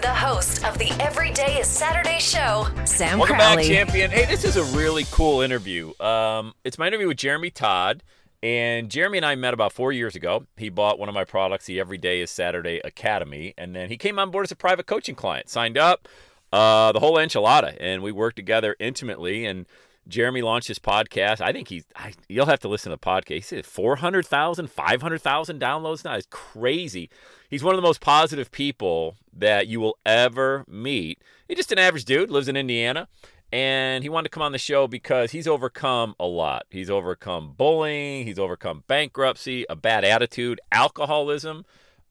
The host of the Everyday is Saturday show, Sam Welcome Crowley. back, champion. Hey, this is a really cool interview. Um, it's my interview with Jeremy Todd. And Jeremy and I met about four years ago. He bought one of my products, the Everyday is Saturday Academy. And then he came on board as a private coaching client, signed up, uh, the whole enchilada. And we worked together intimately. And Jeremy launched his podcast. I think he's, I, you'll have to listen to the podcast. He said 400,000, 500,000 downloads now. It's crazy. He's one of the most positive people that you will ever meet. He's just an average dude, lives in Indiana and he wanted to come on the show because he's overcome a lot. He's overcome bullying, he's overcome bankruptcy, a bad attitude, alcoholism,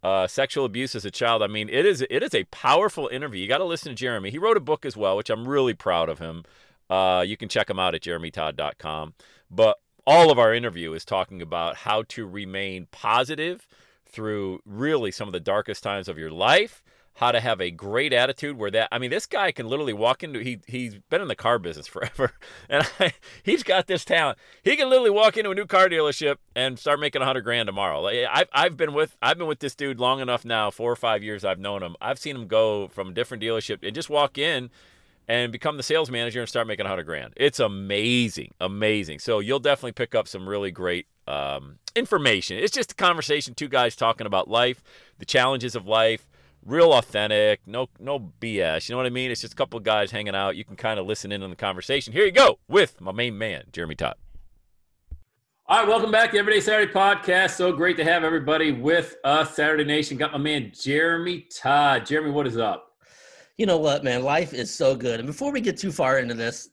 uh, sexual abuse as a child. I mean, it is it is a powerful interview. You got to listen to Jeremy. He wrote a book as well, which I'm really proud of him. Uh, you can check him out at jeremytodd.com. But all of our interview is talking about how to remain positive through really some of the darkest times of your life how to have a great attitude where that I mean this guy can literally walk into he he's been in the car business forever and I, he's got this talent. He can literally walk into a new car dealership and start making a hundred grand tomorrow. Like, I've, I've been with I've been with this dude long enough now four or five years I've known him. I've seen him go from a different dealership and just walk in and become the sales manager and start making a hundred grand it's amazing amazing so you'll definitely pick up some really great um, information it's just a conversation two guys talking about life the challenges of life real authentic, no no BS. You know what I mean? It's just a couple guys hanging out. You can kind of listen in on the conversation. Here you go with my main man, Jeremy Todd. All right, welcome back to Everyday Saturday Podcast. So great to have everybody with us, Saturday Nation. Got my man Jeremy Todd. Jeremy, what is up? You know what, man? Life is so good. And before we get too far into this,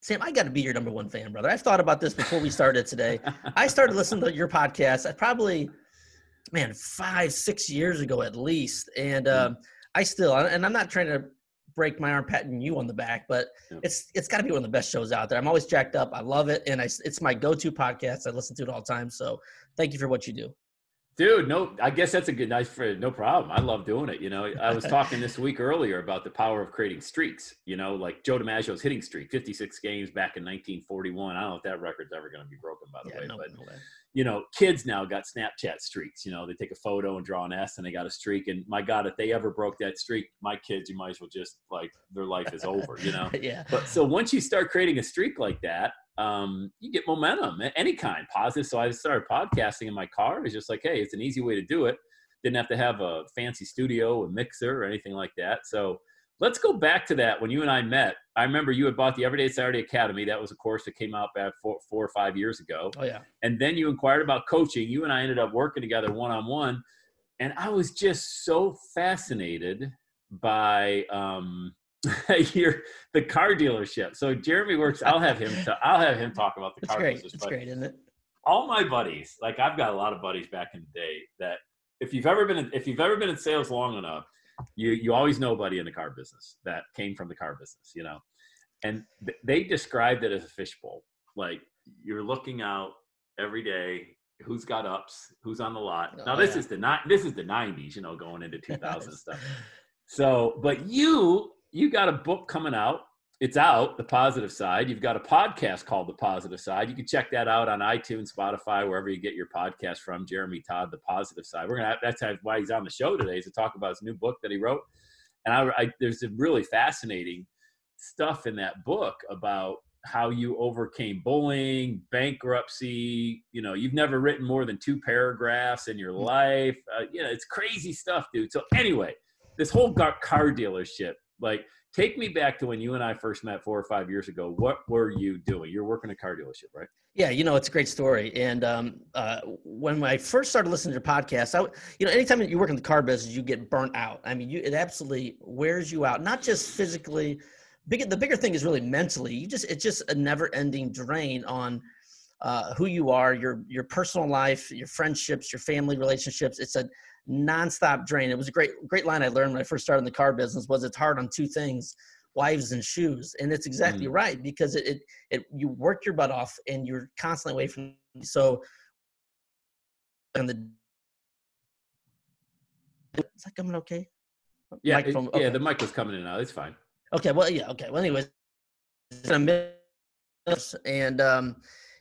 Sam, I got to be your number one fan, brother. I've thought about this before we started today. I started listening to your podcast. I probably man, five, six years ago at least. And um, I still, and I'm not trying to break my arm patting you on the back, but yeah. it's it's got to be one of the best shows out there. I'm always jacked up. I love it, and I, it's my go-to podcast. I listen to it all the time. So thank you for what you do. Dude, no, I guess that's a good nice for no problem. I love doing it. You know, I was talking this week earlier about the power of creating streaks. You know, like Joe DiMaggio's hitting streak, 56 games back in 1941. I don't know if that record's ever going to be broken, by the yeah, way. No, but no you know, kids now got Snapchat streaks. You know, they take a photo and draw an S, and they got a streak. And my God, if they ever broke that streak, my kids, you might as well just like their life is over. You know. yeah. But so once you start creating a streak like that, um, you get momentum, any kind, positive. So I started podcasting in my car. It's just like, hey, it's an easy way to do it. Didn't have to have a fancy studio, a mixer, or anything like that. So let's go back to that when you and I met. I remember you had bought the Everyday Saturday Academy. That was a course that came out back four, four or five years ago. Oh yeah. And then you inquired about coaching. You and I ended up working together one on one, and I was just so fascinated by um, your the car dealership. So Jeremy works. I'll have him. I'll have him talk about the That's car great. business. It's great, isn't it? All my buddies, like I've got a lot of buddies back in the day that if you've ever been in, if you've ever been in sales long enough, you you always know a buddy in the car business that came from the car business, you know. And th- they described it as a fishbowl. Like you're looking out every day who's got ups, who's on the lot. Oh, now this yeah. is the ni- this is the 90s, you know, going into 2000 stuff. So, but you you got a book coming out. It's out, the positive side. You've got a podcast called The Positive Side. You can check that out on iTunes, Spotify, wherever you get your podcast from. Jeremy Todd, The Positive Side. We're gonna. Have, that's why he's on the show today is to talk about his new book that he wrote. And I, I there's some really fascinating stuff in that book about how you overcame bullying, bankruptcy. You know, you've never written more than two paragraphs in your life. Uh, you know, it's crazy stuff, dude. So anyway, this whole car car dealership Like, take me back to when you and I first met four or five years ago. What were you doing? You're working a car dealership, right? Yeah, you know, it's a great story. And um, uh, when I first started listening to your podcast, I, you know, anytime you work in the car business, you get burnt out. I mean, you, it absolutely wears you out, not just physically. Big, the bigger thing is really mentally. You just, it's just a never-ending drain on uh, who you are, your your personal life, your friendships, your family relationships. It's a nonstop drain. It was a great great line I learned when I first started in the car business. Was it's hard on two things wives and shoes and it's exactly mm. right because it, it, it you work your butt off and you're constantly away from so and the is that coming okay yeah it, okay. yeah the mic was coming in now it's fine okay well yeah okay well anyways and um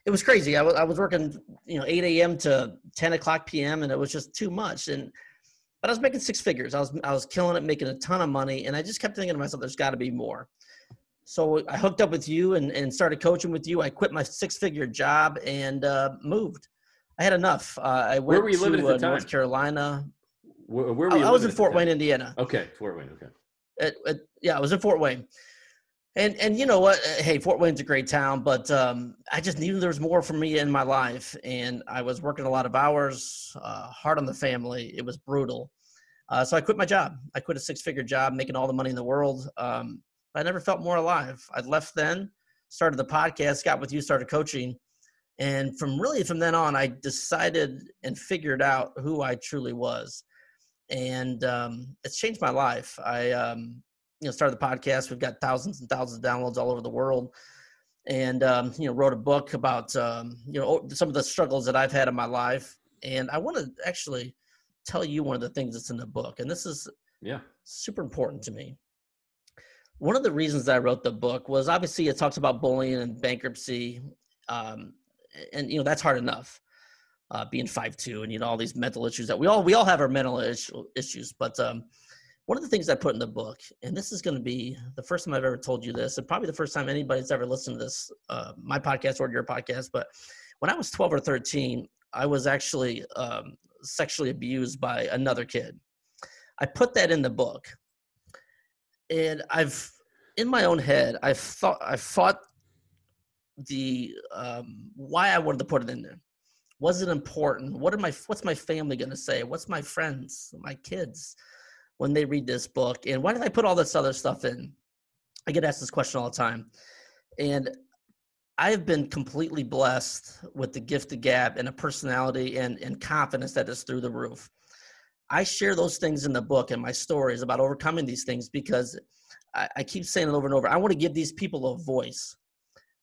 it was crazy I was, I was working you know 8 a.m to 10 o'clock p.m and it was just too much and but I was making six figures. I was I was killing it, making a ton of money, and I just kept thinking to myself, "There's got to be more." So I hooked up with you and, and started coaching with you. I quit my six figure job and uh, moved. I had enough. Uh, I went where were you to uh. North Carolina. Where, where were you? I, I was in Fort Wayne, Indiana. Okay, Fort Wayne. Okay. At, at, yeah, I was in Fort Wayne. And and you know what? Uh, hey, Fort Wayne's a great town, but um, I just knew there was more for me in my life, and I was working a lot of hours, uh, hard on the family. It was brutal, uh, so I quit my job. I quit a six-figure job, making all the money in the world. Um, I never felt more alive. I left then, started the podcast, got with you, started coaching, and from really from then on, I decided and figured out who I truly was, and um, it's changed my life. I um, you know started the podcast. We've got thousands and thousands of downloads all over the world, and um, you know wrote a book about um, you know some of the struggles that I've had in my life, and I want to actually tell you one of the things that's in the book, and this is yeah super important to me. One of the reasons I wrote the book was obviously it talks about bullying and bankruptcy, um, and you know that's hard enough. Uh, being five two and you know all these mental issues that we all we all have our mental issue, issues, but um, one of the things I put in the book, and this is going to be the first time I've ever told you this, and probably the first time anybody's ever listened to this, uh, my podcast or your podcast. But when I was 12 or 13, I was actually um, sexually abused by another kid. I put that in the book. And I've in my own head, I thought I fought the um, why I wanted to put it in there. Was it important? What are my what's my family gonna say? What's my friends, my kids, when they read this book? And why did I put all this other stuff in? I get asked this question all the time. And I have been completely blessed with the gift of gab and a personality and, and confidence that is through the roof. I share those things in the book and my stories about overcoming these things because I, I keep saying it over and over. I want to give these people a voice.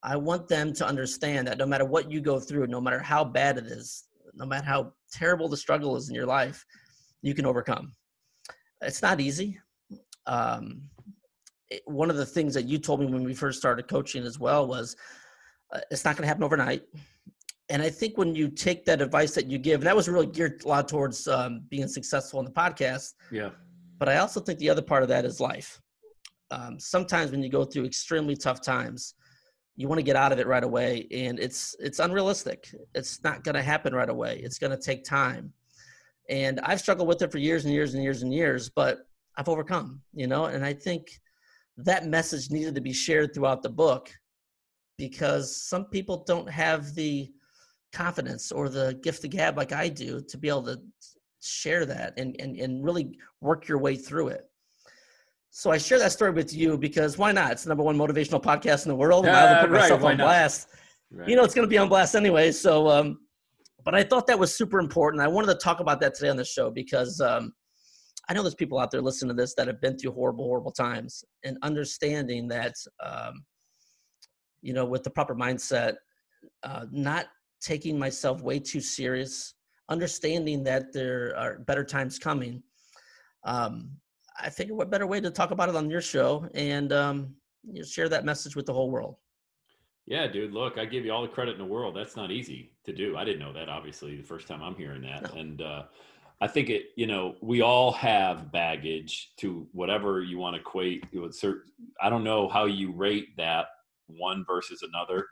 I want them to understand that no matter what you go through, no matter how bad it is, no matter how terrible the struggle is in your life, you can overcome. It's not easy. Um, it, one of the things that you told me when we first started coaching as well was uh, it's not going to happen overnight. And I think when you take that advice that you give, and that was really geared a lot towards um, being successful in the podcast. Yeah. But I also think the other part of that is life. Um, sometimes when you go through extremely tough times, you want to get out of it right away, and it's it's unrealistic. It's not going to happen right away. It's going to take time. And I've struggled with it for years and years and years and years, but I've overcome. You know, and I think that message needed to be shared throughout the book because some people don't have the confidence or the gift of gab like I do to be able to share that and, and, and really work your way through it. So I share that story with you because why not? It's the number one motivational podcast in the world. Uh, put right, myself on not? blast. Right. You know, it's going to be on blast anyway. So, um, but I thought that was super important. I wanted to talk about that today on the show because um, I know there's people out there listening to this that have been through horrible, horrible times and understanding that um, you know, with the proper mindset, uh, not taking myself way too serious, understanding that there are better times coming. Um, I figured what better way to talk about it on your show and um, you know, share that message with the whole world. Yeah, dude. Look, I give you all the credit in the world. That's not easy to do. I didn't know that. Obviously, the first time I'm hearing that, no. and uh, I think it. You know, we all have baggage to whatever you want to equate. You know, I don't know how you rate that one versus another.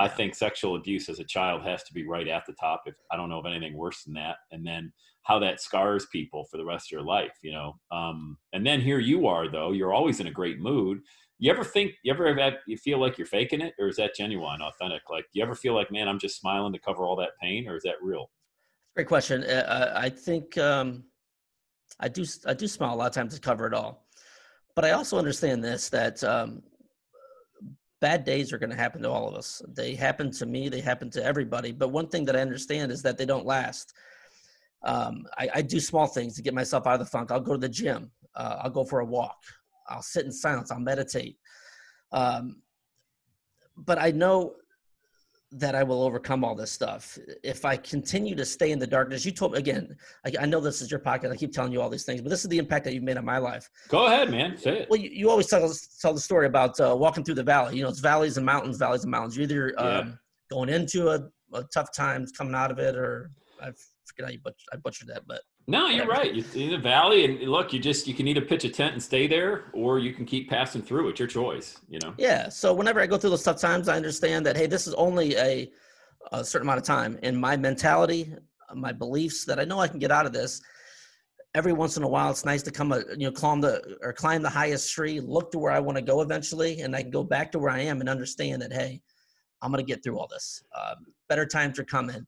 I think sexual abuse as a child has to be right at the top. If I don't know of anything worse than that, and then how that scars people for the rest of your life, you know. Um, and then here you are, though you're always in a great mood. You ever think you ever have you feel like you're faking it, or is that genuine, authentic? Like, you ever feel like, man, I'm just smiling to cover all that pain, or is that real? Great question. Uh, I think um, I do. I do smile a lot of times to cover it all, but I also understand this that um, bad days are going to happen to all of us. They happen to me, they happen to everybody. But one thing that I understand is that they don't last. Um, I, I, do small things to get myself out of the funk. I'll go to the gym, uh, I'll go for a walk, I'll sit in silence, I'll meditate. Um, but I know that I will overcome all this stuff. If I continue to stay in the darkness, you told me again, I, I, know this is your pocket. I keep telling you all these things, but this is the impact that you've made on my life. Go ahead, man. Say it. Well, you, you always tell, tell the story about uh, walking through the valley. You know, it's valleys and mountains, valleys and mountains. You're either um, yeah. going into a, a tough times, coming out of it, or I forget how you butch, I butchered that, but no, you're right. You're in the valley, and look, you just you can either pitch a tent and stay there, or you can keep passing through. It's your choice, you know. Yeah. So whenever I go through those tough times, I understand that hey, this is only a a certain amount of time. And my mentality, my beliefs that I know I can get out of this. Every once in a while, it's nice to come, a, you know, climb the or climb the highest tree, look to where I want to go eventually, and I can go back to where I am and understand that hey, I'm going to get through all this. Uh, better times are coming,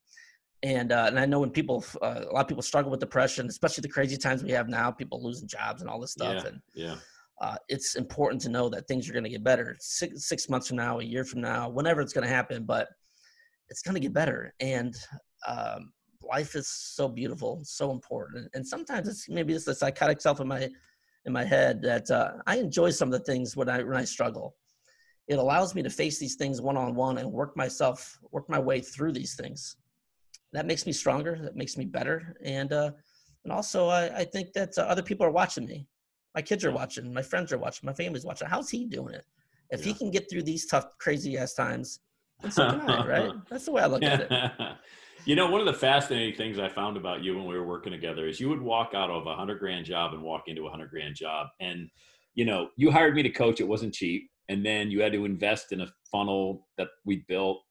and uh, and I know when people, uh, a lot of people struggle with depression, especially the crazy times we have now, people losing jobs and all this stuff, yeah, and yeah. Uh, it's important to know that things are going to get better six, six months from now, a year from now, whenever it's going to happen. But it's going to get better. And um, life is so beautiful, so important. And sometimes it's maybe it's the psychotic self in my in my head that uh, I enjoy some of the things when I when I struggle. It allows me to face these things one on one and work myself, work my way through these things. That makes me stronger. That makes me better. And uh, and also, I, I think that uh, other people are watching me. My kids are watching. My friends are watching. My family's watching. How's he doing it? If yeah. he can get through these tough, crazy ass times, right? That's the way I look at it. you know, one of the fascinating things I found about you when we were working together is you would walk out of a hundred grand job and walk into a hundred grand job. And, you know, you hired me to coach, it wasn't cheap. And then you had to invest in a funnel that we built,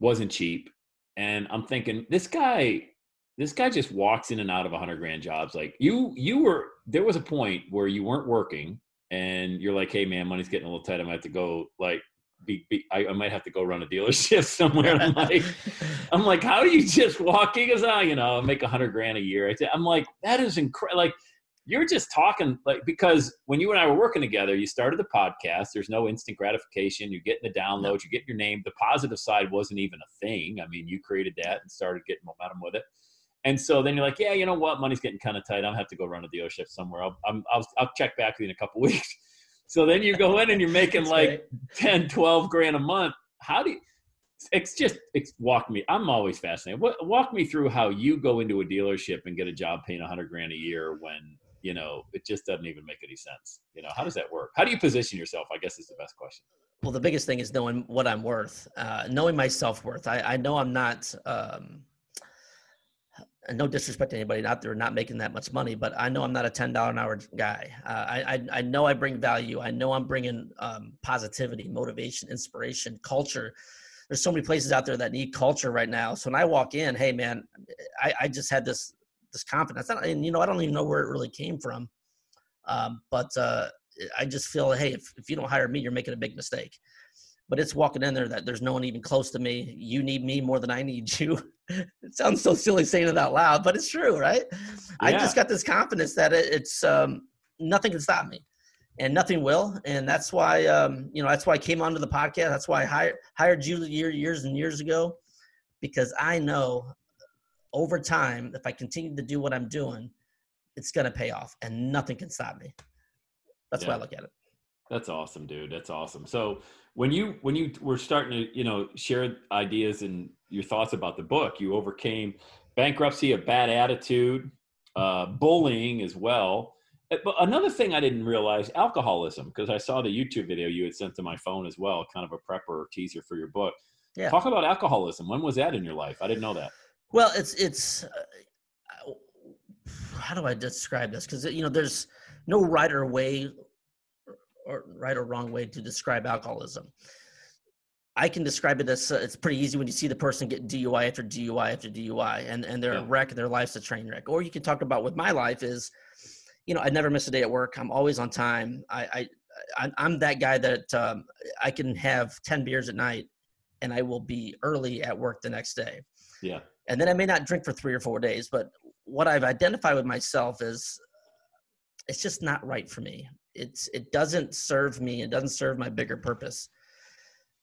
wasn't cheap. And I'm thinking, this guy, this guy just walks in and out of a hundred grand jobs. Like you, you were, there was a point where you weren't working and you're like, hey man, money's getting a little tight. I might have to go like be, be I, I, might have to go run a dealership somewhere. I'm like, I'm like, how do you just walk in? Because I, ah, you know, make a hundred grand a year. I'm like, that is incredible. Like, you're just talking like because when you and I were working together, you started the podcast. There's no instant gratification. You're getting the downloads. You get your name. The positive side wasn't even a thing. I mean, you created that and started getting momentum with it. And so then you're like, yeah, you know what? Money's getting kind of tight. I'll have to go run a dealership somewhere. I'll, i will I'll check back with you in a couple weeks. So then you go in and you're making like right. 10, 12 grand a month. How do you, it's just, it's walk me. I'm always fascinated. walk me through how you go into a dealership and get a job paying a hundred grand a year when, you know, it just doesn't even make any sense. You know, how does that work? How do you position yourself? I guess is the best question. Well, the biggest thing is knowing what I'm worth, uh, knowing my self worth. I, I know I'm not, um, no disrespect to anybody out there not making that much money, but I know I'm not a ten dollar an hour guy. Uh, I, I, I know I bring value. I know I'm bringing um, positivity, motivation, inspiration, culture. There's so many places out there that need culture right now. So when I walk in, hey man, I, I just had this this confidence, and you know I don't even know where it really came from, um, but uh, I just feel hey if if you don't hire me, you're making a big mistake but it's walking in there that there's no one even close to me. You need me more than I need you. it sounds so silly saying it out loud, but it's true, right? Yeah. I just got this confidence that it, it's um, nothing can stop me, and nothing will, and that's why um, you know that's why I came onto the podcast. That's why I hired hired you year, years and years ago, because I know over time if I continue to do what I'm doing, it's gonna pay off, and nothing can stop me. That's yeah. why I look at it. That's awesome, dude. That's awesome. So when you when you were starting to you know share ideas and your thoughts about the book, you overcame bankruptcy, a bad attitude, uh, bullying as well. Uh, but another thing I didn't realize, alcoholism, because I saw the YouTube video you had sent to my phone as well, kind of a prepper teaser for your book. Yeah. Talk about alcoholism. When was that in your life? I didn't know that. Well, it's it's uh, how do I describe this? Because you know, there's no right or way or right or wrong way to describe alcoholism. I can describe it as uh, it's pretty easy when you see the person get DUI after DUI after DUI and, and they're Yeah. a wreck their life's a train wreck. Or you can talk about with my life is, you know, I never miss a day at work. I'm always on time. I, I, I I'm that guy that um, I can have 10 beers at night and I will be early at work the next day. Yeah. And then I may not drink for three or four days, but what I've identified with myself is it's just not right for me. It's it doesn't serve me. It doesn't serve my bigger purpose.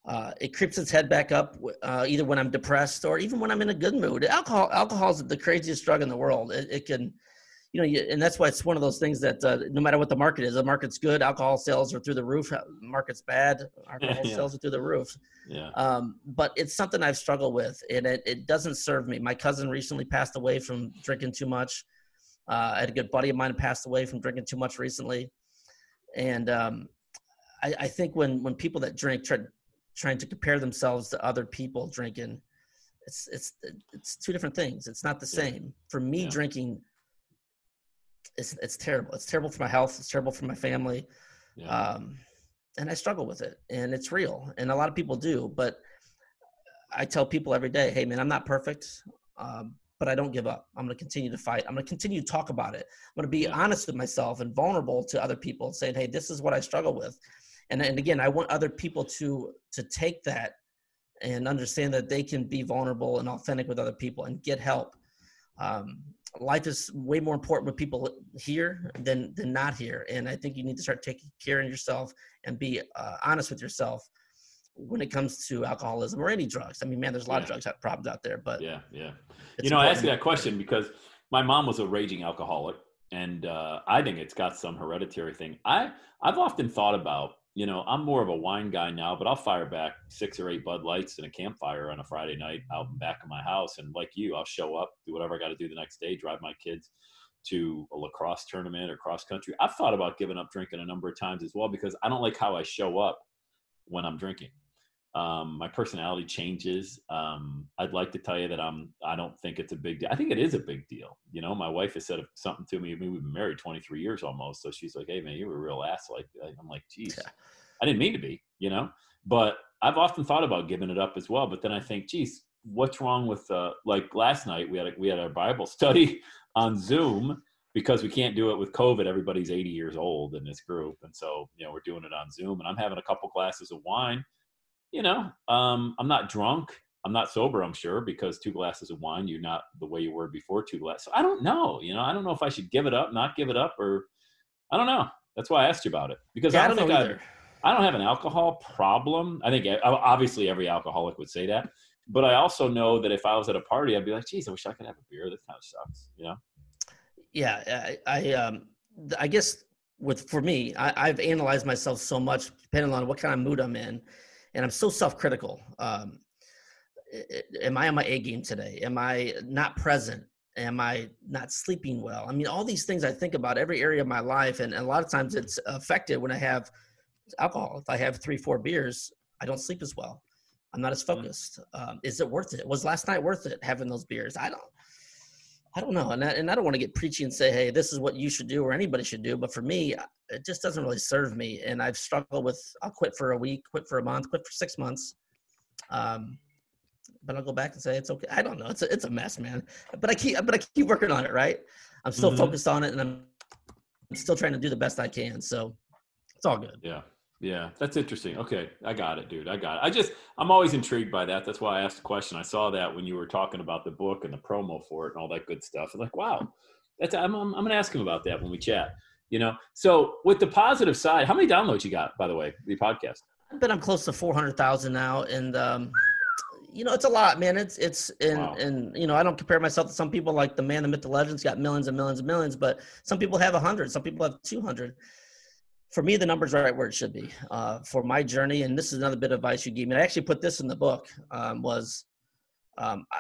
Uh, it creeps its head back up uh, either when I'm depressed or even when I'm in a good mood. Alcohol, alcohol is the craziest drug in the world. It, it can, you know, you, and that's why it's one of those things that uh, no matter what the market is, the market's good, alcohol sales are through the roof. Market's bad, alcohol Yeah. sales are through the roof. Yeah. Um, but it's something I've struggled with, and it, it doesn't serve me. My cousin recently passed away from drinking too much. Uh, I had a good buddy of mine passed away from drinking too much recently, and um, I, I think when when people that drink try trying to compare themselves to other people drinking, it's it's it's two different things. It's not the Yeah. same. For me, Yeah. drinking, it's it's terrible. It's terrible for my health. It's terrible for my family Yeah. um, and I struggle with it, and it's real, and a lot of people do. But I tell people every day, "Hey, man, I'm not perfect, um, but I don't give up. I'm going to continue to fight. I'm going to continue to talk about it. I'm going to be Yeah. honest with myself and vulnerable to other people, and saying, "Hey, this is what I struggle with." And and again, I want other people to to take that and understand that they can be vulnerable and authentic with other people and get help. Um, life is way more important with people here than than not here, and I think you need to start taking care of yourself and be uh, honest with yourself when it comes to alcoholism or any drugs. I mean, man, there's a lot of drugs problems out there, but yeah. Yeah. you know, I asked you that question because my mom was a raging alcoholic, and uh, I think it's got some hereditary thing. I I've often thought about, you know, I'm more of a wine guy now, but I'll fire back six or eight Bud Lights and a campfire on a Friday night out in back of my house, and like you, I'll show up, do whatever I got to do the next day, drive my kids to a lacrosse tournament or cross country. I've thought about giving up drinking a number of times as well because I don't like how I show up when I'm drinking um, my personality changes. Um, I'd like to tell you that I'm. I don't think it's a big deal. I think it is a big deal. You know, my wife has said something to me. I mean, we've been married 23 years almost, so she's like, "Hey, man, you're a real ass." Like, I'm like, "Geez, Yeah. I didn't mean to be." You know, but I've often thought about giving it up as well. But then I think, "Geez, what's wrong with uh, like last night we had a, we had our Bible study on Zoom." Because we can't do it with COVID, everybody's 80 years old in this group, and so you know we're doing it on Zoom. And I'm having a couple glasses of wine, you know, um, I'm not drunk. I'm not sober, I'm sure, because two glasses of wine, you're not the way you were before two glasses. So I don't know. You know, I don't know if I should give it up, not give it up, or I don't know. That's why I asked you about it because Yeah, I I don't, don't think I. I don't have an alcohol problem. I think obviously every alcoholic would say that, but I also know that if I was at a party, I'd be like, "Geez, I wish I could have a beer." That kind of sucks, you know? yeah i, I um i guess with for me I, i've analyzed myself so much depending on what kind of mood i'm in and i'm so self-critical um am i on my a game today? Am i not present? Am i not sleeping well? I mean all these things i think about every area of my life and, and a lot of times it's affected when i have alcohol. If i have three four beers i don't sleep as well. I'm not as focused. Um, is it worth it? Was last night worth it having those beers? I don't I don't know, and I, and I don't want to get preachy and say, "Hey, this is what you should do or anybody should do." But for me, it just doesn't really serve me, and I've struggled with. I'll quit for a week, quit for a month, quit for six months, um, but I'll go back and say it's okay. I don't know. It's a it's a mess, man. But I keep but I keep working on it. Right? I'm still Mhm. focused on it, and I'm still trying to do the best I can. So it's all good. Yeah. Yeah. That's interesting. Okay. I got it, dude. I got it. I just, I'm always intrigued by that. That's why I asked the question. I saw that when you were talking about the book and the promo for it and all that good stuff. I'm like, wow, that's, I'm, I'm, I'm going to ask him about that when we chat, you know? So with the positive side, how many downloads you got, by the way, the podcast? but I'm close to four hundred thousand now, and um, you know it's a lot, man. It's it's and Wow. and you know I don't compare myself to some people like the man, the myth, the legends got millions and millions and millions, but some people have a hundred, some people have two hundred. For me, the number's right where it should be. Uh, for my journey, and this is another bit of advice you gave me. And I actually put this in the book. Um, was um, I,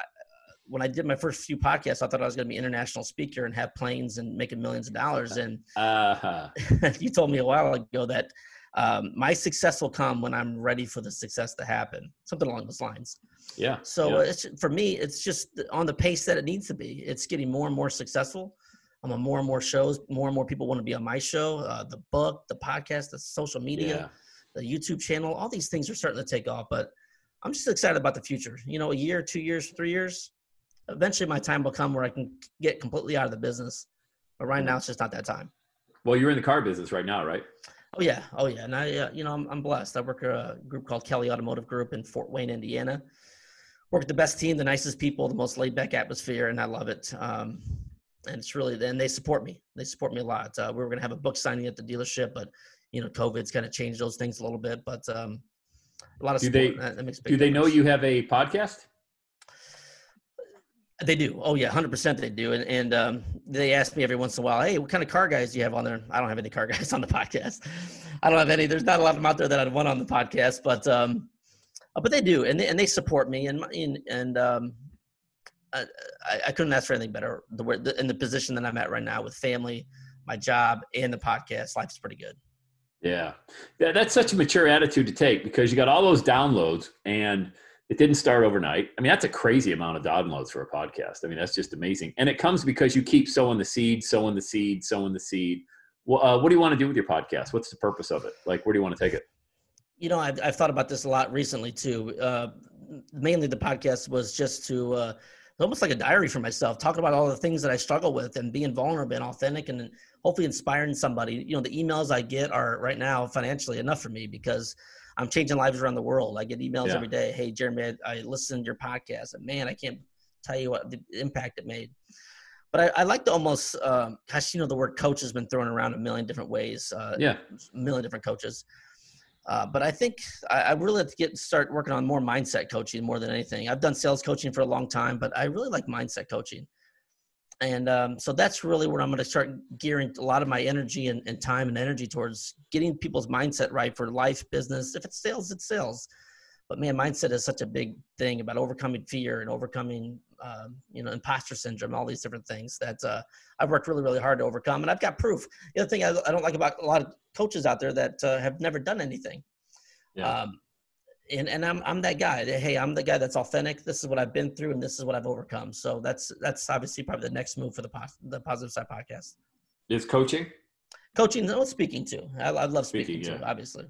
when I did my first few podcasts, I thought I was going to be an international speaker and have planes and making millions of dollars. And Uh-huh. you told me a while ago that um, my success will come when I'm ready for the success to happen, something along those lines. Yeah. So yeah. it's for me, it's just on the pace that it needs to be. It's getting more and more successful. I'm on more and more shows. More and more people want to be on my show. Uh, the book, the podcast, the social media, yeah. the YouTube channel. All these things are starting to take off. But I'm just excited about the future. You know, a year, two years, three years, eventually my time will come where I can get completely out of the business. But right now, it's just not that time. Well, you're in the car business right now, right? Oh yeah, oh yeah, and I, uh, you know, I'm, I'm blessed. I work at a group called Kelly Automotive Group in Fort Wayne, Indiana. Work with the best team, the nicest people, the most laid back atmosphere, and I love it. Um, and it's really, and they support me. They support me a lot. Uh, we were going to have a book signing at the dealership, but you know, COVID's kind of changed those things a little bit. But um, a lot of do support. they that, that makes a big do they know you have a podcast? They do. Oh yeah, hundred percent they do. And and um, they ask me every once in a while, hey, what kind of car guys do you have on there? I don't have any car guys on the podcast. I don't have any. There's not a lot of them out there that I'd want on the podcast, but um, uh, but they do, and they and they support me, and and and um, I, I- couldn't ask for anything better. The the, in the position that I'm at right now with family, my job, and the podcast, life's pretty good. Yeah. yeah, that's such a mature attitude to take because you got all those downloads and it didn't start overnight. I mean, that's a crazy amount of downloads for a podcast. I mean, that's just amazing. And it comes because you keep sowing the seed, sowing the seed, sowing the seed. Well, uh, what do you want to do with your podcast? What's the purpose of it? Like, where do you want to take it? you know I've, I've thought about this a lot recently too uh, mainly the podcast was just to uh, almost like a diary for myself talking about all the things that i struggle with and being vulnerable and authentic and hopefully inspiring somebody you know the emails i get are right now financially enough for me because i'm changing lives around the world i get emails Yeah. every day hey jeremy i, I listened to your podcast and man i can't tell you what the impact it made but I, I like to almost, um, gosh, you know, the word coach has been thrown around a million different ways. Uh, Yeah. a million different coaches. Uh, but I think I, I really have to get start working on more mindset coaching more than anything. I've done sales coaching for a long time, but I really like mindset coaching. And um, so that's really where I'm going to start gearing a lot of my energy and, and time and energy towards getting people's mindset right for life, business. If it's sales, it's sales. But man, mindset is such a big thing about overcoming fear and overcoming, um, you know, imposter syndrome, all these different things that uh, I've worked really, really hard to overcome. And I've got proof. The other thing I, I don't like about a lot of coaches out there that uh, have never done anything. Yeah. Um, and and I'm I'm that guy. that, Hey, I'm the guy that's authentic. This is what I've been through, and this is what I've overcome. So that's that's obviously probably the next move for the pos- the positive side podcast. Is coaching? Coaching, no speaking to. I, I love speaking, Speaking, to. yeah. Obviously,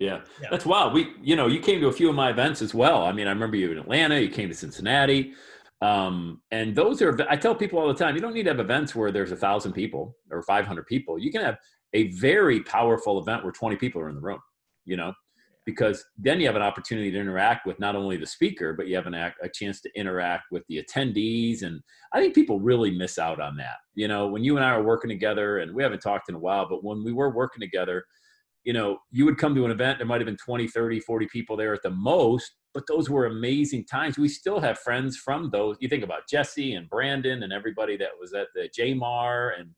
Yeah. Yeah. That's wild. We, you know, you came to a few of my events as well. I mean, I remember you in Atlanta, you came to Cincinnati. Um, and those are, I tell people all the time, you don't need to have events where there's a thousand people or 500 people. You can have a very powerful event where 20 people are in the room, you know, because then you have an opportunity to interact with not only the speaker, but you have an act, a chance to interact with the attendees. And I think people really miss out on that. You know, when you and I are working together and we haven't talked in a while, but when we were working together, you know, you would come to an event, there might have been 20, 30, 40 people there at the most, but those were amazing times. We still have friends from those. You think about Jesse and Brandon and everybody that was at the JMAR and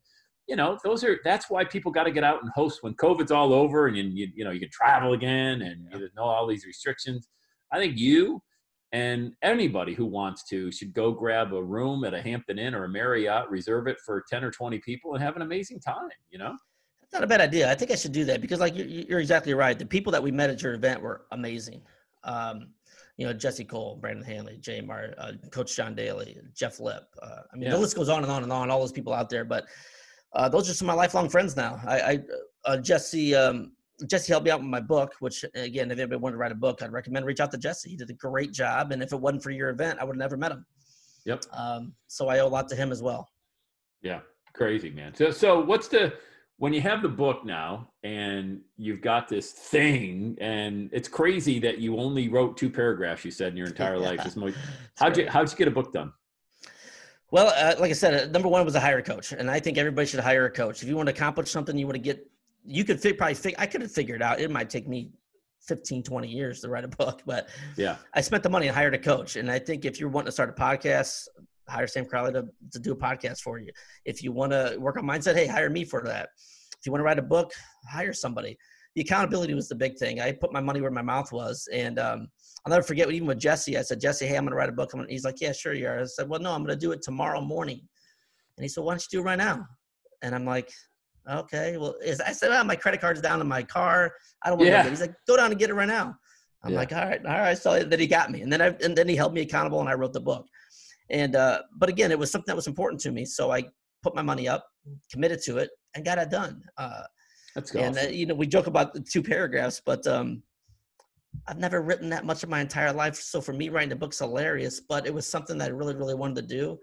you know, those are that's why people got to get out and host when COVID's all over and you, you you know you can travel again and you know all these restrictions. I think you and anybody who wants to should go grab a room at a Hampton Inn or a Marriott, reserve it for 10 or 20 people and have an amazing time, you know? Not a bad idea. I think I should do that because, like, you're, you're exactly right. The people that we met at your event were amazing. Um, you know, Jesse Cole, Brandon Hanley, Jay Mar, uh, Coach John Daly, Jeff Lip. Uh, I mean, Yeah. the list goes on and on and on. All those people out there, but uh, those are some of my lifelong friends now. I, I uh, Jesse, um, Jesse helped me out with my book. Which, again, if anybody wanted to write a book, I'd recommend reach out to Jesse. He did a great job, and if it wasn't for your event, I would have never met him. Yep. Um, so I owe a lot to him as well. Yeah, crazy man. So, so what's the when you have the book now and you've got this thing, and it's crazy that you only wrote two paragraphs. You said in your entire life. Yeah. It's how'd you how'd you get a book done? Well, uh, like I said, uh, number one was a hire a coach, and I think everybody should hire a coach. If you want to accomplish something, you want to get, you could fi- probably fig- I could have figured out. It might take me 15, 20 years to write a book, but Yeah, I spent the money and hired a coach. And I think if you're wanting to start a podcast, hire Sam Crowley to, to do a podcast for you. If you want to work on mindset, hey, hire me for that. If you want to write a book, hire somebody. The accountability was the big thing. I put my money where my mouth was. And um, I'll never forget, even with Jesse, I said, Jesse, hey, I'm going to write a book. I'm gonna, he's like, yeah, sure you are. I said, well, no, I'm going to do it tomorrow morning. And he said, why don't you do it right now? And I'm like, okay. Well, is, I said, well, my credit card's down in my car. I don't want to Yeah. get it. He's like, go down and get it right now. I'm Yeah. like, all right, all right. So then he got me, and then I and then he held me accountable, and I wrote the book. And uh, but again, it was something that was important to me, so I put my money up, committed to it, and got it done. Uh, that's and uh, you know, we joke about the two paragraphs, but um, I've never written that much of my entire life. So for me, writing the book's hilarious, but it was something that I really, really wanted to do.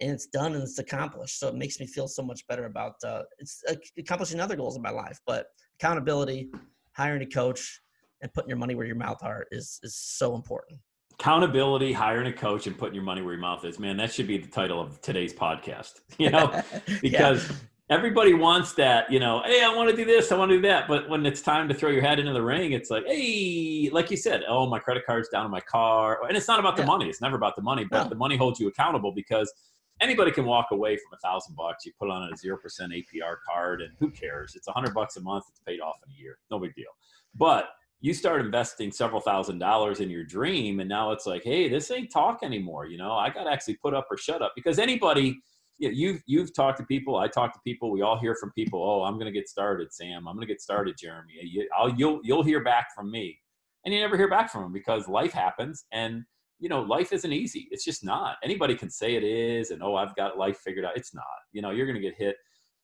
And it's done and it's accomplished. So it makes me feel so much better about uh, it's accomplishing other goals in my life. But accountability, hiring a coach, and putting your money where your mouth are is is so important. Accountability, hiring a coach, and putting your money where your mouth is. Man, that should be the title of today's podcast. You know, because yeah everybody wants that, you know, hey, I want to do this, I want to do that. But when it's time to throw your head into the ring, it's like, hey, like you said, oh, my credit card's down in my car. And it's not about the money. It's never about the money, but no. the money holds you accountable because anybody can walk away from a thousand bucks. You put on a zero percent APR card, and who cares? It's a hundred bucks a month. It's paid off in a year. No big deal. But you start investing several thousand dollars in your dream, and now it's like, hey, this ain't talk anymore. You know, I got to actually put up or shut up because anybody you know, you've you've talked to people. I talk to people. We all hear from people. Oh, I'm going to get started, Sam. I'm going to get started, Jeremy. You, I'll, you'll you'll hear back from me, and you never hear back from them because life happens, and you know life isn't easy. It's just not. Anybody can say it is, and oh, I've got life figured out. It's not. You know, you're going to get hit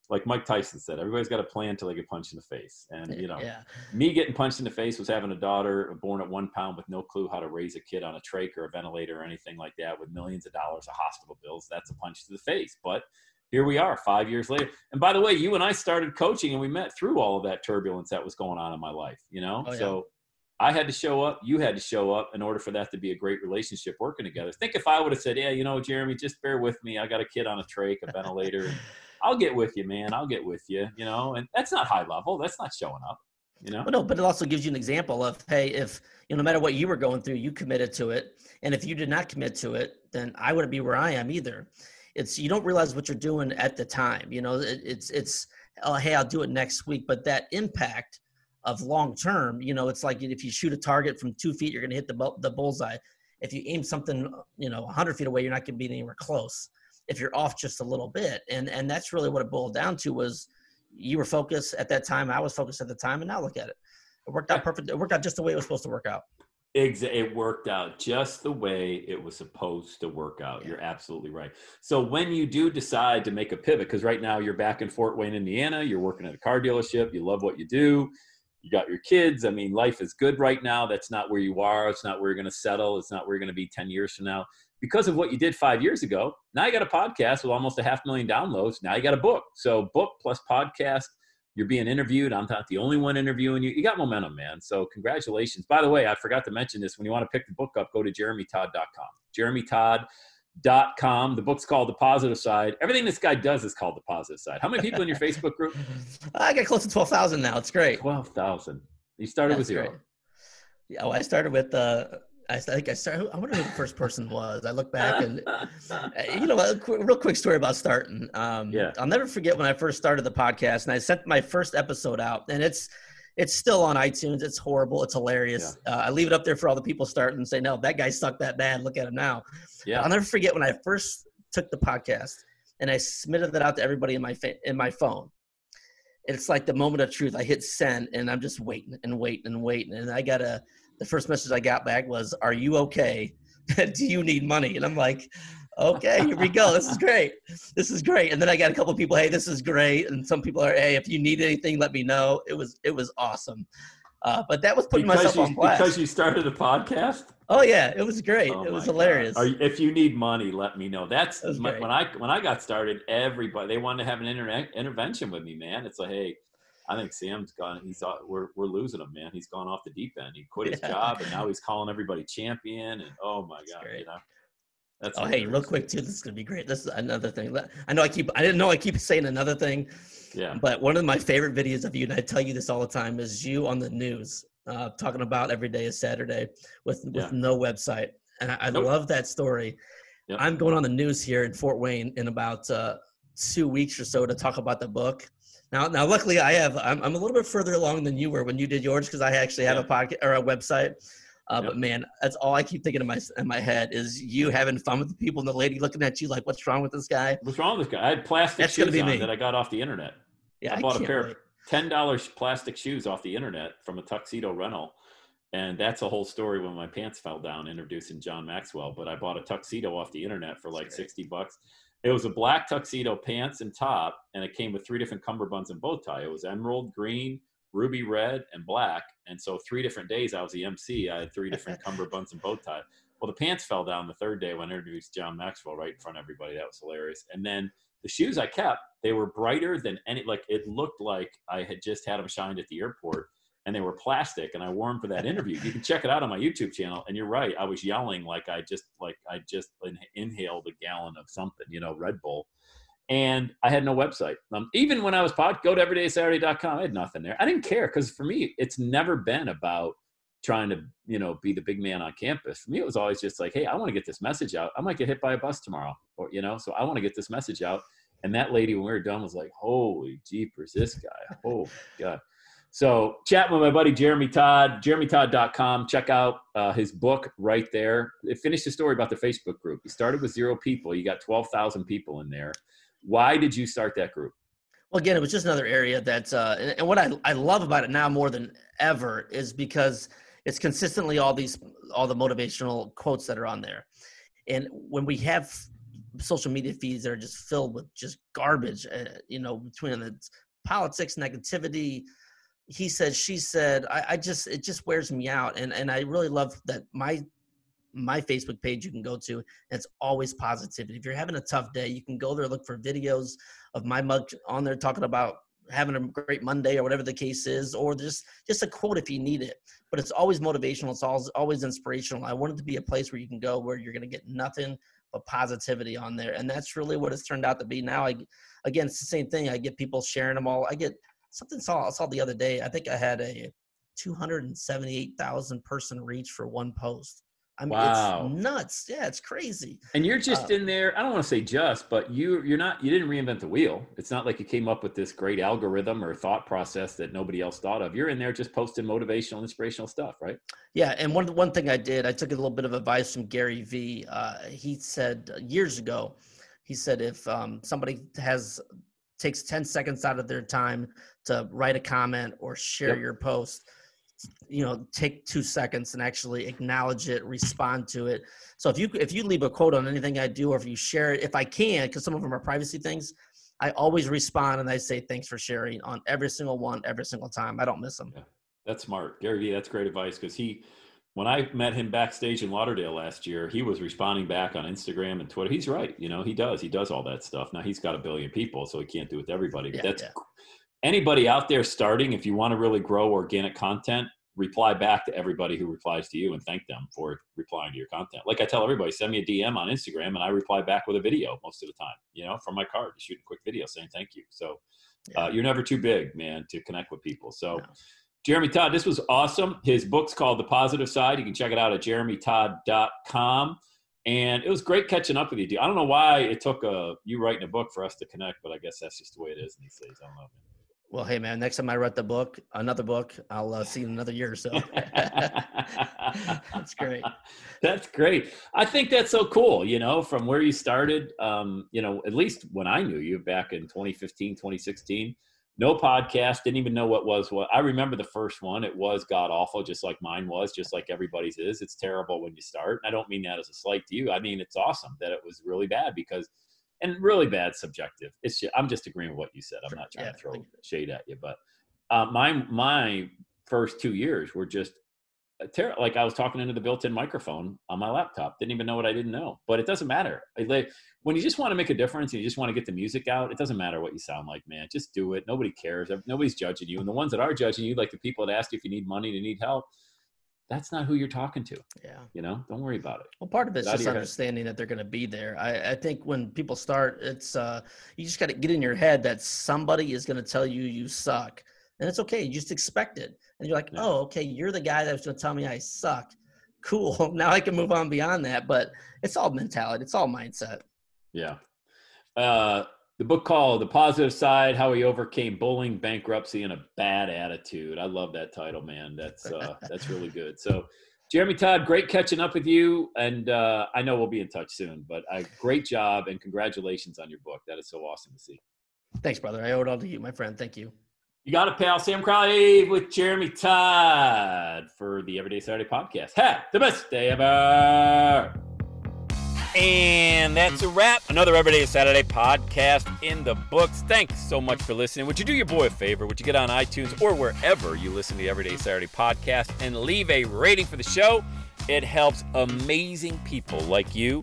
like Mike Tyson said, everybody's got a plan until they get punched in the face. And you know, yeah. me getting punched in the face was having a daughter born at one pound with no clue how to raise a kid on a trach or a ventilator or anything like that, with millions of dollars of hospital bills. That's a punch to the face. But here we are, five years later. And by the way, you and I started coaching, and we met through all of that turbulence that was going on in my life. You know, oh, yeah. so. I had to show up, you had to show up in order for that to be a great relationship working together. Think if I would have said, Yeah, you know, Jeremy, just bear with me. I got a kid on a trach, a ventilator. I'll get with you, man. I'll get with you, you know, and that's not high level. That's not showing up, you know? But no, but it also gives you an example of, hey, if, you know, no matter what you were going through, you committed to it. And if you did not commit to it, then I wouldn't be where I am either. It's, you don't realize what you're doing at the time, you know, it, it's, it's, oh, hey, I'll do it next week. But that impact of long term, you know, it's like if you shoot a target from two feet, you're going to hit the, the bullseye. If you aim something, you know, 100 feet away, you're not going to be anywhere close if you're off just a little bit. And and that's really what it boiled down to was you were focused at that time, I was focused at the time, and now look at it. It worked out perfect. It worked out just the way it was supposed to work out. Exactly. It worked out just the way it was supposed to work out. Yeah. You're absolutely right. So when you do decide to make a pivot, because right now you're back in Fort Wayne, Indiana, you're working at a car dealership, you love what you do, you got your kids. I mean, life is good right now. That's not where you are. It's not where you're going to settle. It's not where you're going to be 10 years from now because of what you did five years ago, now you got a podcast with almost a half million downloads. Now you got a book. So book plus podcast, you're being interviewed. I'm not the only one interviewing you. You got momentum, man. So congratulations. By the way, I forgot to mention this. When you want to pick the book up, go to jeremytodd.com. jeremytodd.com. The book's called The Positive Side. Everything this guy does is called The Positive Side. How many people in your Facebook group? I got close to 12,000 now. It's great. 12,000. You started That's with zero. Great. Yeah, well, I started with uh, I think I started. I wonder who the first person was. I look back and, uh, you know, a quick, real quick story about starting. Um, yeah. I'll never forget when I first started the podcast and I sent my first episode out, and it's it's still on iTunes. It's horrible. It's hilarious. Yeah. Uh, I leave it up there for all the people starting and say, "No, that guy sucked that bad. Look at him now." Yeah. I'll never forget when I first took the podcast and I submitted that out to everybody in my fa- in my phone. It's like the moment of truth. I hit send and I'm just waiting and waiting and waiting, and I got a the first message I got back was, "Are you okay? Do you need money?" And I'm like, "Okay, here we go. This is great. This is great." And then I got a couple people, "Hey, this is great," and some people are, "Hey, if you need anything, let me know." It was it was awesome. Uh, but that was putting because myself you, on blast. Because you started a podcast. Oh yeah, it was great. Oh, it was hilarious. You, if you need money, let me know. That's my, when I when I got started. Everybody they wanted to have an inter- intervention with me, man. It's like, hey, I think Sam's gone. He's uh, we're we're losing him, man. He's gone off the deep end. He quit his yeah. job, and now he's calling everybody champion. And oh my That's god, great. you know. That's oh, hey, real quick too. This is gonna be great. This is another thing. I know I keep. I didn't know I keep saying another thing. Yeah. But one of my favorite videos of you, and I tell you this all the time, is you on the news uh, talking about every day is Saturday with with yeah. no website, and I, I nope. love that story. Yep. I'm going on the news here in Fort Wayne in about uh, two weeks or so to talk about the book now, now, luckily, I have. I'm, I'm a little bit further along than you were when you did yours because I actually have yeah. a podcast or a website. Uh, yep. But man, that's all I keep thinking in my in my head is you having fun with the people and the lady looking at you like, "What's wrong with this guy?" What's wrong with this guy? I had plastic that's shoes on me. that I got off the internet. Yeah, I, I bought a pair wait. of ten dollars plastic shoes off the internet from a tuxedo rental, and that's a whole story when my pants fell down introducing John Maxwell. But I bought a tuxedo off the internet for like sixty bucks. It was a black tuxedo pants and top, and it came with three different cummerbunds and bow tie. It was emerald green, ruby red and black. And so three different days I was the MC. I had three different cummerbunds and bow tie. Well, the pants fell down the third day when I introduced John Maxwell right in front of everybody. That was hilarious. And then the shoes I kept, they were brighter than any, like it looked like I had just had them shined at the airport and they were plastic and I wore them for that interview. You can check it out on my YouTube channel. And you're right. I was yelling like I just, like I just inhaled a gallon of something, you know, Red Bull and I had no website. Um, even when I was pod, go to everydaysaturday.com. I had nothing there. I didn't care because for me, it's never been about trying to, you know, be the big man on campus. For me, it was always just like, hey, I want to get this message out. I might get hit by a bus tomorrow, or you know, so I want to get this message out. And that lady, when we were done, was like, holy jeepers, this guy, oh god. So chat with my buddy Jeremy Todd, jeremytodd.com. Check out uh, his book right there. It finished the story about the Facebook group. He started with zero people. You got 12,000 people in there. Why did you start that group? Well, again, it was just another area that, uh, and, and what I, I love about it now more than ever is because it's consistently all these, all the motivational quotes that are on there. And when we have social media feeds that are just filled with just garbage, uh, you know, between the politics, negativity, he said, she said, I, I just, it just wears me out. And, and I really love that my my Facebook page you can go to. It's always positivity. If you're having a tough day, you can go there, look for videos of my mug on there talking about having a great Monday or whatever the case is, or just just a quote if you need it. But it's always motivational. It's always always inspirational. I want it to be a place where you can go where you're going to get nothing but positivity on there, and that's really what it's turned out to be. Now, I again, it's the same thing. I get people sharing them all. I get something saw I saw the other day. I think I had a 278,000 person reach for one post. I mean, wow. it's nuts. Yeah, it's crazy. And you're just uh, in there. I don't want to say just, but you you're not. You didn't reinvent the wheel. It's not like you came up with this great algorithm or thought process that nobody else thought of. You're in there just posting motivational, inspirational stuff, right? Yeah. And one one thing I did, I took a little bit of advice from Gary V. Uh, he said years ago, he said if um, somebody has takes 10 seconds out of their time to write a comment or share yep. your post you know take two seconds and actually acknowledge it respond to it. So if you if you leave a quote on anything i do or if you share it if i can because some of them are privacy things i always respond and i say thanks for sharing on every single one every single time. I don't miss them yeah, that's smart. Gary vee that's great advice because he when i met him backstage in lauderdale last year he was responding back on instagram and twitter he's right you know he does he does all that stuff now he's got a billion people so he can't do it to everybody but yeah, that's yeah anybody out there starting, if you want to really grow organic content, reply back to everybody who replies to you and thank them for replying to your content. Like I tell everybody, send me a DM on Instagram and I reply back with a video most of the time, you know, from my car, to shoot a quick video saying thank you. So uh, you're never too big, man, to connect with people. So, no. Jeremy Todd, this was awesome. His book's called The Positive Side. You can check it out at jeremytodd.com. And it was great catching up with you. dude. I don't know why it took a, uh, you writing a book for us to connect, but I guess that's just the way it is these days. I don't know. Well, hey man, next time I write the book, another book, I'll uh, see you in another year or so. that's great. That's great. I think that's so cool, you know, from where you started, um, you know, at least when I knew you back in 2015, 2016, no podcast, didn't even know what was what. I remember the first one. It was god awful, just like mine was, just like everybody's is. It's terrible when you start. And I don't mean that as a slight to you. I mean, it's awesome that it was really bad because – and really bad subjective. It's just, I'm just agreeing with what you said. I'm not trying yeah, to throw shade at you, but uh, my my first two years were just ter- like I was talking into the built-in microphone on my laptop. Didn't even know what I didn't know, but it doesn't matter. Like when you just want to make a difference and you just want to get the music out, it doesn't matter what you sound like, man. Just do it. Nobody cares. Nobody's judging you, and the ones that are judging you, like the people that ask you if you need money to need help, that's not who you're talking to. Yeah. You know, don't worry about it. Well, part of it's just understanding head. that they're going to be there. I, I, think when people start, it's, uh, you just got to get in your head that somebody is going to tell you you suck. And it's okay. You just expect it. And you're like, yeah. oh, okay, you're the guy that's going to tell me I suck. Cool. Now I can move on beyond that. But it's all mentality, it's all mindset. Yeah. Uh, the book called The Positive Side How He Overcame Bullying, Bankruptcy, and a Bad Attitude. I love that title, man. That's uh, that's really good. So, Jeremy Todd, great catching up with you. And uh, I know we'll be in touch soon, but uh, great job and congratulations on your book. That is so awesome to see. Thanks, brother. I owe it all to you, my friend. Thank you. You got it, pal. Sam Crowley with Jeremy Todd for the Everyday Saturday podcast. Have the best day ever. And that's a wrap. Another Everyday Saturday podcast in the books. Thanks so much for listening. Would you do your boy a favor? Would you get on iTunes or wherever you listen to the Everyday Saturday podcast and leave a rating for the show? It helps amazing people like you